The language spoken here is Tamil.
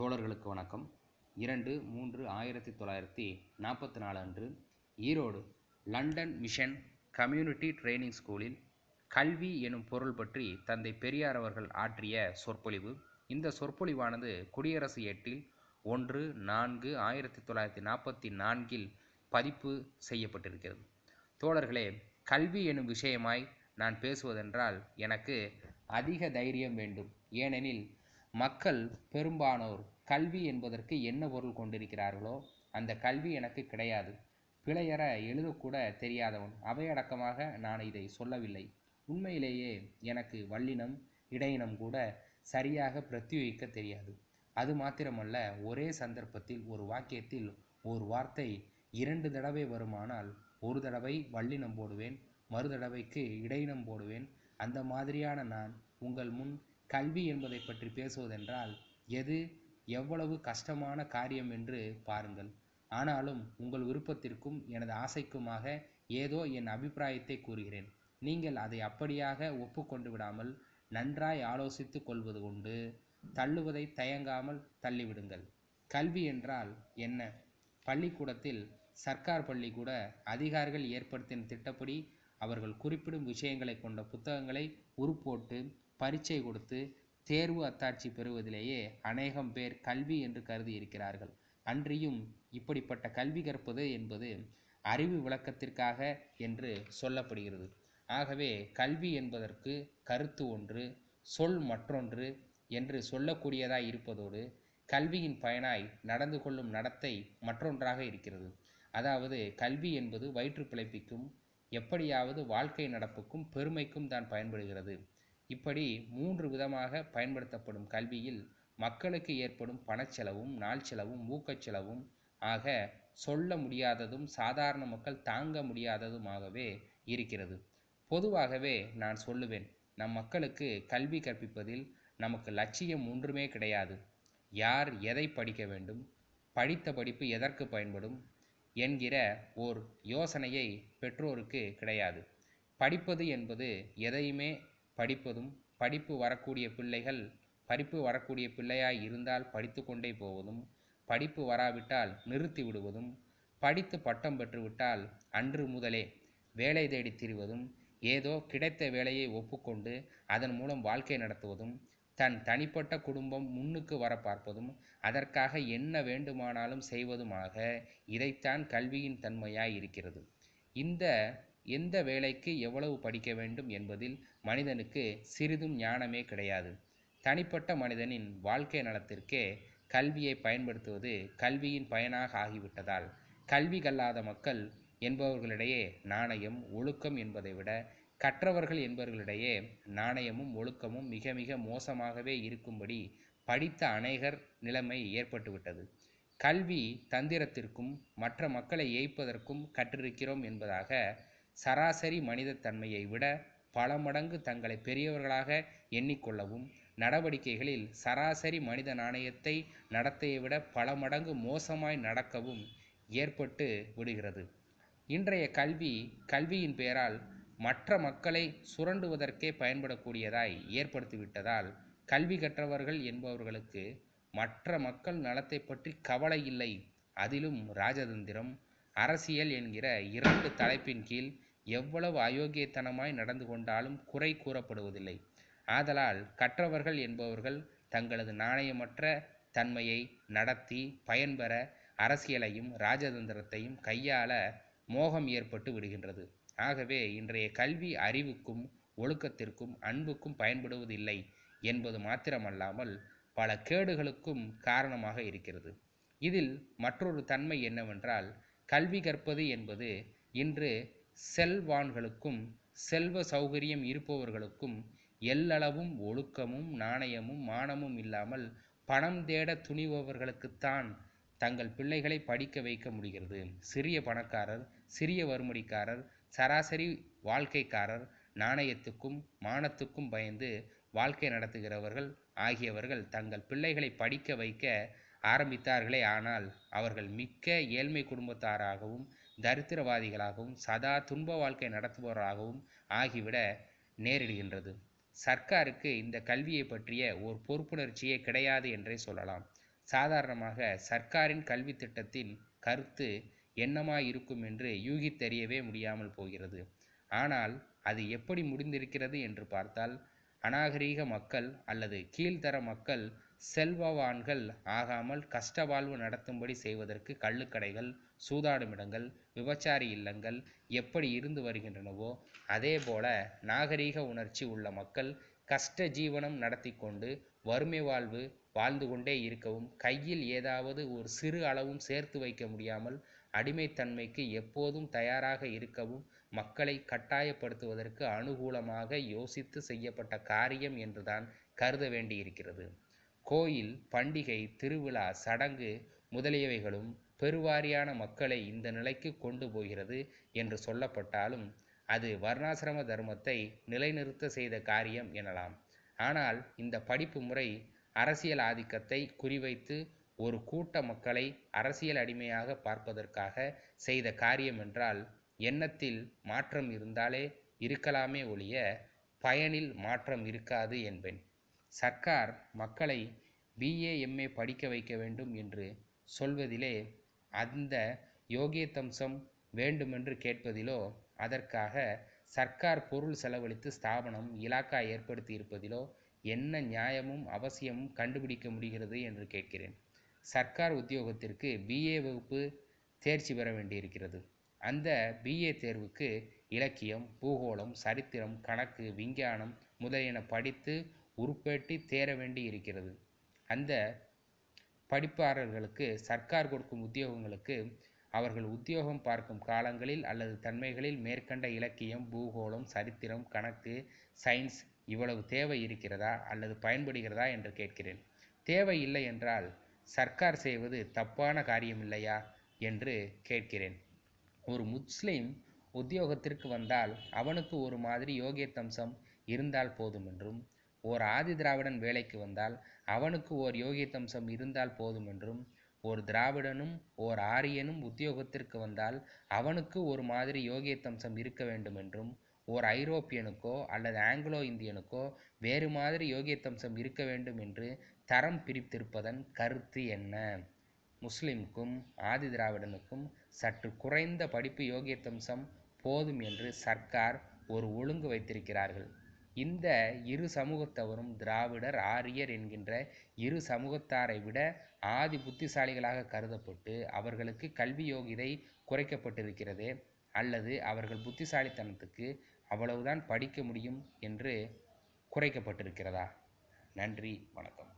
தோழர்களுக்கு வணக்கம். இரண்டு மூன்று ஆயிரத்தி தொள்ளாயிரத்தி நாற்பத்தி நாலு அன்று Erode London mission community training ஸ்கூலில் கல்வி எனும் பொருள் பற்றி தந்தை பெரியார் அவர்கள் ஆற்றிய சொற்பொழிவு. இந்த சொற்பொழிவானது குடியரசு எட்டில் ஒன்று நான்கு ஆயிரத்தி தொள்ளாயிரத்தி நாற்பத்தி நான்கில் பதிப்பு செய்யப்பட்டிருக்கிறது. தோழர்களே கல்வி எனும் விஷயமாய் நான் பேசுவதென்றால் எனக்கு அதிக தைரியம் வேண்டும். ஏனெனில் மக்கள் பெரும்பானோர் கல்வி என்பதற்கு என்ன பொருள் கொண்டிருக்கிறார்களோ அந்த கல்வி எனக்கு கிடையாது. பிழையற எழுதக்கூட தெரியாதவன். அவையடக்கமாக நான் இதை சொல்லவில்லை. உண்மையிலேயே எனக்கு வல்லினம் இடையினம் கூட சரியாக பிரத்யோகிக்க தெரியாது. அது மாத்திரமல்ல ஒரே சந்தர்ப்பத்தில் ஒரு வாக்கியத்தில் ஒரு வார்த்தை இரண்டு தடவை வருமானால் ஒரு தடவை வல்லினம் போடுவேன் மறு தடவைக்கு இடையினம் போடுவேன். அந்த மாதிரியான நான் உங்கள் முன் கல்வி என்பதை பற்றி பேசுவதென்றால் எது எவ்வளவு கஷ்டமான காரியம் என்று பாருங்கள். ஆனாலும் உங்கள் விருப்பத்திற்கும் எனது ஆசைக்குமாக ஏதோ என் அபிப்பிராயத்தை கூறுகிறேன். நீங்கள் அதை அப்படியாக ஒப்புக்கொண்டு விடாமல் நன்றாய் ஆலோசித்து கொள்வது கொண்டு தள்ளுவதை தயங்காமல் தள்ளிவிடுங்கள். கல்வி என்றால் என்ன? பள்ளிக்கூடத்தில் சர்க்கார் பள்ளி கூட அதிகாரிகள் ஏற்படுத்தின திட்டப்படி அவர்கள் குறிப்பிடும் விஷயங்களை கொண்ட புத்தகங்களை உருப்போட்டு பரீட்சை கொடுத்து தேர்வு அத்தாட்சி பெறுவதிலேயே அநேகம் பேர் கல்வி என்று கருதி இருக்கிறார்கள். அன்றியும் இப்படிப்பட்ட கல்வி கற்பது என்பது அறிவு விளக்கத்திற்காக என்று சொல்லப்படுகிறது. ஆகவே கல்வி என்பதற்கு கருத்து ஒன்று சொல் மற்றொன்று என்று சொல்லக்கூடியதாய் இருப்பதோடு கல்வியின் பயனாய் நடந்து கொள்ளும் நடத்தை மற்றொன்றாக இருக்கிறது. அதாவது கல்வி என்பது வயிற்று பிழைப்பிக்கும் எப்படியாவது வாழ்க்கை நடப்புக்கும் பெருமைக்கும் தான் பயன்படுகிறது. இப்படி மூன்று விதமாக பயன்படுத்தப்படும் கல்வியில் மக்களுக்கு ஏற்படும் பணச்செலவும் நாள் செலவும் ஊக்கச்செலவும் ஆக சொல்ல முடியாததும் சாதாரண மக்கள் தாங்க முடியாததுமாகவே இருக்கிறது. பொதுவாகவே நான் சொல்லுவேன் நம் மக்களுக்கு கல்வி கற்பிப்பதில் நமக்கு லட்சியம் ஒன்றுமே கிடையாது. யார் எதை படிக்க வேண்டும் படித்த படிப்பு எதற்கு பயன்படும் என்கிற ஓர் யோசனையை பெற்றோருக்கு கிடையாது. படிப்பது என்பது எதையுமே படிப்பதும் படிப்பு வரக்கூடிய பிள்ளைகள் படிப்பு வரக்கூடிய பிள்ளையாய் இருந்தால் படித்து கொண்டே போவதும் படிப்பு வராவிட்டால் நிறுத்தி விடுவதும் படித்து பட்டம் பெற்றுவிட்டால் அன்று முதலே வேலை தேடி திரிவதும் ஏதோ கிடைத்த வேலையை ஒப்புக்கொண்டு அதன் மூலம் வாழ்க்கை நடத்துவதும் தன் தனிப்பட்ட குடும்பம் முன்னுக்கு வர பார்ப்பதும் அதற்காக என்ன வேண்டுமானாலும் செய்வதுமாக இதைத்தான் கல்வியின் தன்மையாய் இருக்கிறது. இந்த எந்த வேலைக்கு எவ்வளவு படிக்க வேண்டும் என்பதில் மனிதனுக்கு சிறிதும் ஞானமே கிடையாது. தனிப்பட்ட மனிதனின் வாழ்க்கை நலத்திற்கே கல்வியை பயன்படுத்துவது கல்வியின் பயனாக ஆகிவிட்டதால் கல்வி கல்லாத மக்கள் என்பவர்களிடையே நாணயம் ஒழுக்கம் என்பதை விட கற்றவர்கள் என்பவர்களிடையே நாணயமும் ஒழுக்கமும் மிக மிக மோசமாகவே இருக்கும்படி படித்த அநேகர் நிலைமை ஏற்பட்டுவிட்டது. கல்வி தந்திரத்திற்கும் மற்ற மக்களை ஏய்ப்பதற்கும் கற்றிருக்கிறோம் என்பதாக சராசரி மனித தன்மையை விட பல மடங்கு தங்களை பெரியவர்களாக எண்ணிக்கொள்ளவும் நடவடிக்கைகளில் சராசரி மனித நாணயத்தை நடத்தையை விட பல மடங்கு மோசமாய் நடக்கவும் ஏற்பட்டு விடுகிறது. இன்றைய கல்வி கல்வியின் பெயரால் மற்ற மக்களை சுரண்டுவதற்கே பயன்படக்கூடியதாய் ஏற்படுத்திவிட்டதால் கல்வி கற்றவர்கள் என்பவர்களுக்கு மற்ற மக்கள் நலத்தை பற்றி கவலை இல்லை. அதிலும் ராஜதந்திரம் அரசியல் என்கிற இரண்டு தலைப்பின் கீழ் எவ்வளவு அயோக்கியத்தனமாய் நடந்து கொண்டாலும் குறை கூறப்படுவதில்லை. ஆதலால் கற்றவர்கள் என்பவர்கள் தங்களது நாணயமற்ற தன்மையை நடத்தி பயன்பெற அரசியலையும் ராஜதந்திரத்தையும் கையாள மோகம் ஏற்பட்டு விடுகின்றது. ஆகவே இன்றைய கல்வி அறிவுக்கும் ஒழுக்கத்திற்கும் அன்புக்கும் பயன்படுவதில்லை என்பது மாத்திரமல்லாமல் பல கேடுகளுக்கும் காரணமாக இருக்கிறது. இதில் மற்றொரு தன்மை என்னவென்றால் கல்வி கற்பது என்பது இன்று செல்வான்களுக்கும் செல்வ சௌகரியம் இருப்பவர்களுக்கும் எல்லளவும் ஒழுக்கமும் நாணயமும் மானமும் இல்லாமல் பணம் தேட துணிபவர்களுக்குத்தான் தங்கள் பிள்ளைகளை படிக்க வைக்க முடிகிறது. சிறிய பணக்காரர் சிறிய வறுமடிக்காரர் சராசரி வாழ்க்கைக்காரர் நாணயத்துக்கும் மானத்துக்கும் பயந்து வாழ்க்கை நடத்துகிறவர்கள் ஆகியவர்கள் தங்கள் பிள்ளைகளை படிக்க வைக்க ஆரம்பித்தார்களே ஆனால் அவர்கள் மிக்க ஏழ்மை குடும்பத்தாராகவும் தரித்திரவாதிகளாகவும் சதா துன்ப வாழ்க்கை நடத்துபவராகவும் ஆகிவிட நேரிடுகின்றது. சர்க்காருக்கு இந்த கல்வியை பற்றிய ஒரு பொறுப்புணர்ச்சியே கிடையாது என்றே சொல்லலாம். சாதாரணமாக சர்க்காரின் கல்வி திட்டத்தின் கருத்து என்னமாயிருக்கும் என்று யூகித்தறியவே முடியாமல் போகிறது. ஆனால் அது எப்படி முடிந்திருக்கிறது என்று பார்த்தால் அநாகரீக மக்கள் அல்லது கீழ்த்தர மக்கள் செல்வவான்கள் ஆகாமல் கஷ்டவாழ்வு நடத்தும்படி செய்வதற்கு கள்ளுக்கடைகள் சூதாடுமிடங்கள் விபச்சாரி இல்லங்கள் எப்படி இருந்து வருகின்றனவோ அதேபோல நாகரீக உணர்ச்சி உள்ள மக்கள் கஷ்ட ஜீவனம் நடத்தி கொண்டு வறுமை வாழ்வு வாழ்ந்து கொண்டே இருக்கவும் கையில் ஏதாவது ஒரு சிறு அளவும் சேர்த்து வைக்க முடியாமல் அடிமைத்தன்மைக்கு எப்போதும் தயாராக இருக்கவும் மக்களை கட்டாயப்படுத்துவதற்கு அனுகூலமாக யோசித்து செய்யப்பட்ட காரியம் என்றுதான் கருத வேண்டியிருக்கிறது. கோயில் பண்டிகை திருவிழா சடங்கு முதலியவைகளும் பெருவாரியான மக்களை இந்த நிலைக்கு கொண்டு போகிறது என்று சொல்லப்பட்டாலும் அது வர்ணாசிரம தர்மத்தை நிலைநிறுத்த செய்த காரியம் எனலாம். ஆனால் இந்த படிப்பு முறை அரசியல் ஆதிக்கத்தை குறிவைத்து ஒரு கூட்ட மக்களை அரசியல் அடிமையாக பார்ப்பதற்காக செய்த காரியம் என்றால் எண்ணத்தில் மாற்றம் இருந்தாலே இருக்கலாமே ஒழிய பயனில் மாற்றம் இருக்காது என்பேன். சர்க்கார் மக்களை பிஏஎம்ஏ படிக்க வைக்க வேண்டும் என்று சொல்வதிலே அந்த யோகியத்தம்சம் வேண்டுமென்று கேட்பதிலோ அதற்காக சர்க்கார் பொருள் செலவழித்து ஸ்தாபனம் இலாக்கா ஏற்படுத்தி இருப்பதிலோ என்ன நியாயமும் அவசியமும் கண்டுபிடிக்க முடிகிறது என்று கேட்கிறேன். சர்க்கார் உத்தியோகத்திற்கு பிஏ வகுப்பு தேர்ச்சி பெற வேண்டியிருக்கிறது. அந்த பிஏ தேர்வுக்கு இலக்கியம் பூகோளம் சரித்திரம் கணக்கு விஞ்ஞானம் முதலியன படித்து உருப்பேட்டி தேர வேண்டி இருக்கிறது. அந்த படிப்பாளர்களுக்கு சர்க்கார் கொடுக்கும் உத்தியோகங்களுக்கு அவர்கள் உத்தியோகம் பார்க்கும் காலங்களில் அல்லது தன்மைகளில் மேற்கண்ட இலக்கியம் பூகோளம் சரித்திரம் கணக்கு சயின்ஸ் இவ்வளவு தேவை இருக்கிறதா அல்லது பயன்படுகிறதா என்று கேட்கிறேன். தேவை இல்லை என்றால் சர்க்கார் செய்வது தப்பான காரியமில்லையா என்று கேட்கிறேன். ஒரு முஸ்லீம் உத்தியோகத்திற்கு வந்தால் அவனுக்கு ஒரு மாதிரி யோகியத்தம்சம் இருந்தால் போதும் என்றும் ஓர் ஆதி திராவிடன் வேலைக்கு வந்தால் அவனுக்கு ஓர் யோகியத்தம்சம் இருந்தால் போதும் என்றும் ஒரு திராவிடனும் ஓர் ஆரியனும் உத்தியோகத்திற்கு வந்தால் அவனுக்கு ஒரு மாதிரி யோகியத்தம்சம் இருக்க வேண்டும் என்றும் ஓர் ஐரோப்பியனுக்கோ அல்லது ஆங்கிலோ இந்தியனுக்கோ வேறு மாதிரி யோகியத்தம்சம் இருக்க வேண்டும் என்று தரம் பிரித்திருப்பதன் கருத்து என்ன? முஸ்லிம்க்கும் ஆதி திராவிடனுக்கும் சற்று குறைந்த படிப்பு யோகியத்தம்சம் போதும் என்று சர்க்கார் ஒரு ஒழுங்கு வைத்திருக்கிறார்கள். இந்த இரு சமூகத்தவரும் திராவிடர் ஆரியர் என்கின்ற இரு சமூகத்தாரை விட ஆதி புத்திசாலிகளாக கருதப்பட்டு அவர்களுக்கு கல்வி யோகிதை குறைக்கப்பட்டிருக்கிறது. அல்லது அவர்கள் புத்திசாலித்தனத்துக்கு அவ்வளவுதான் படிக்க முடியும் என்று குறைக்கப்பட்டிருக்கிறதா? நன்றி வணக்கம்.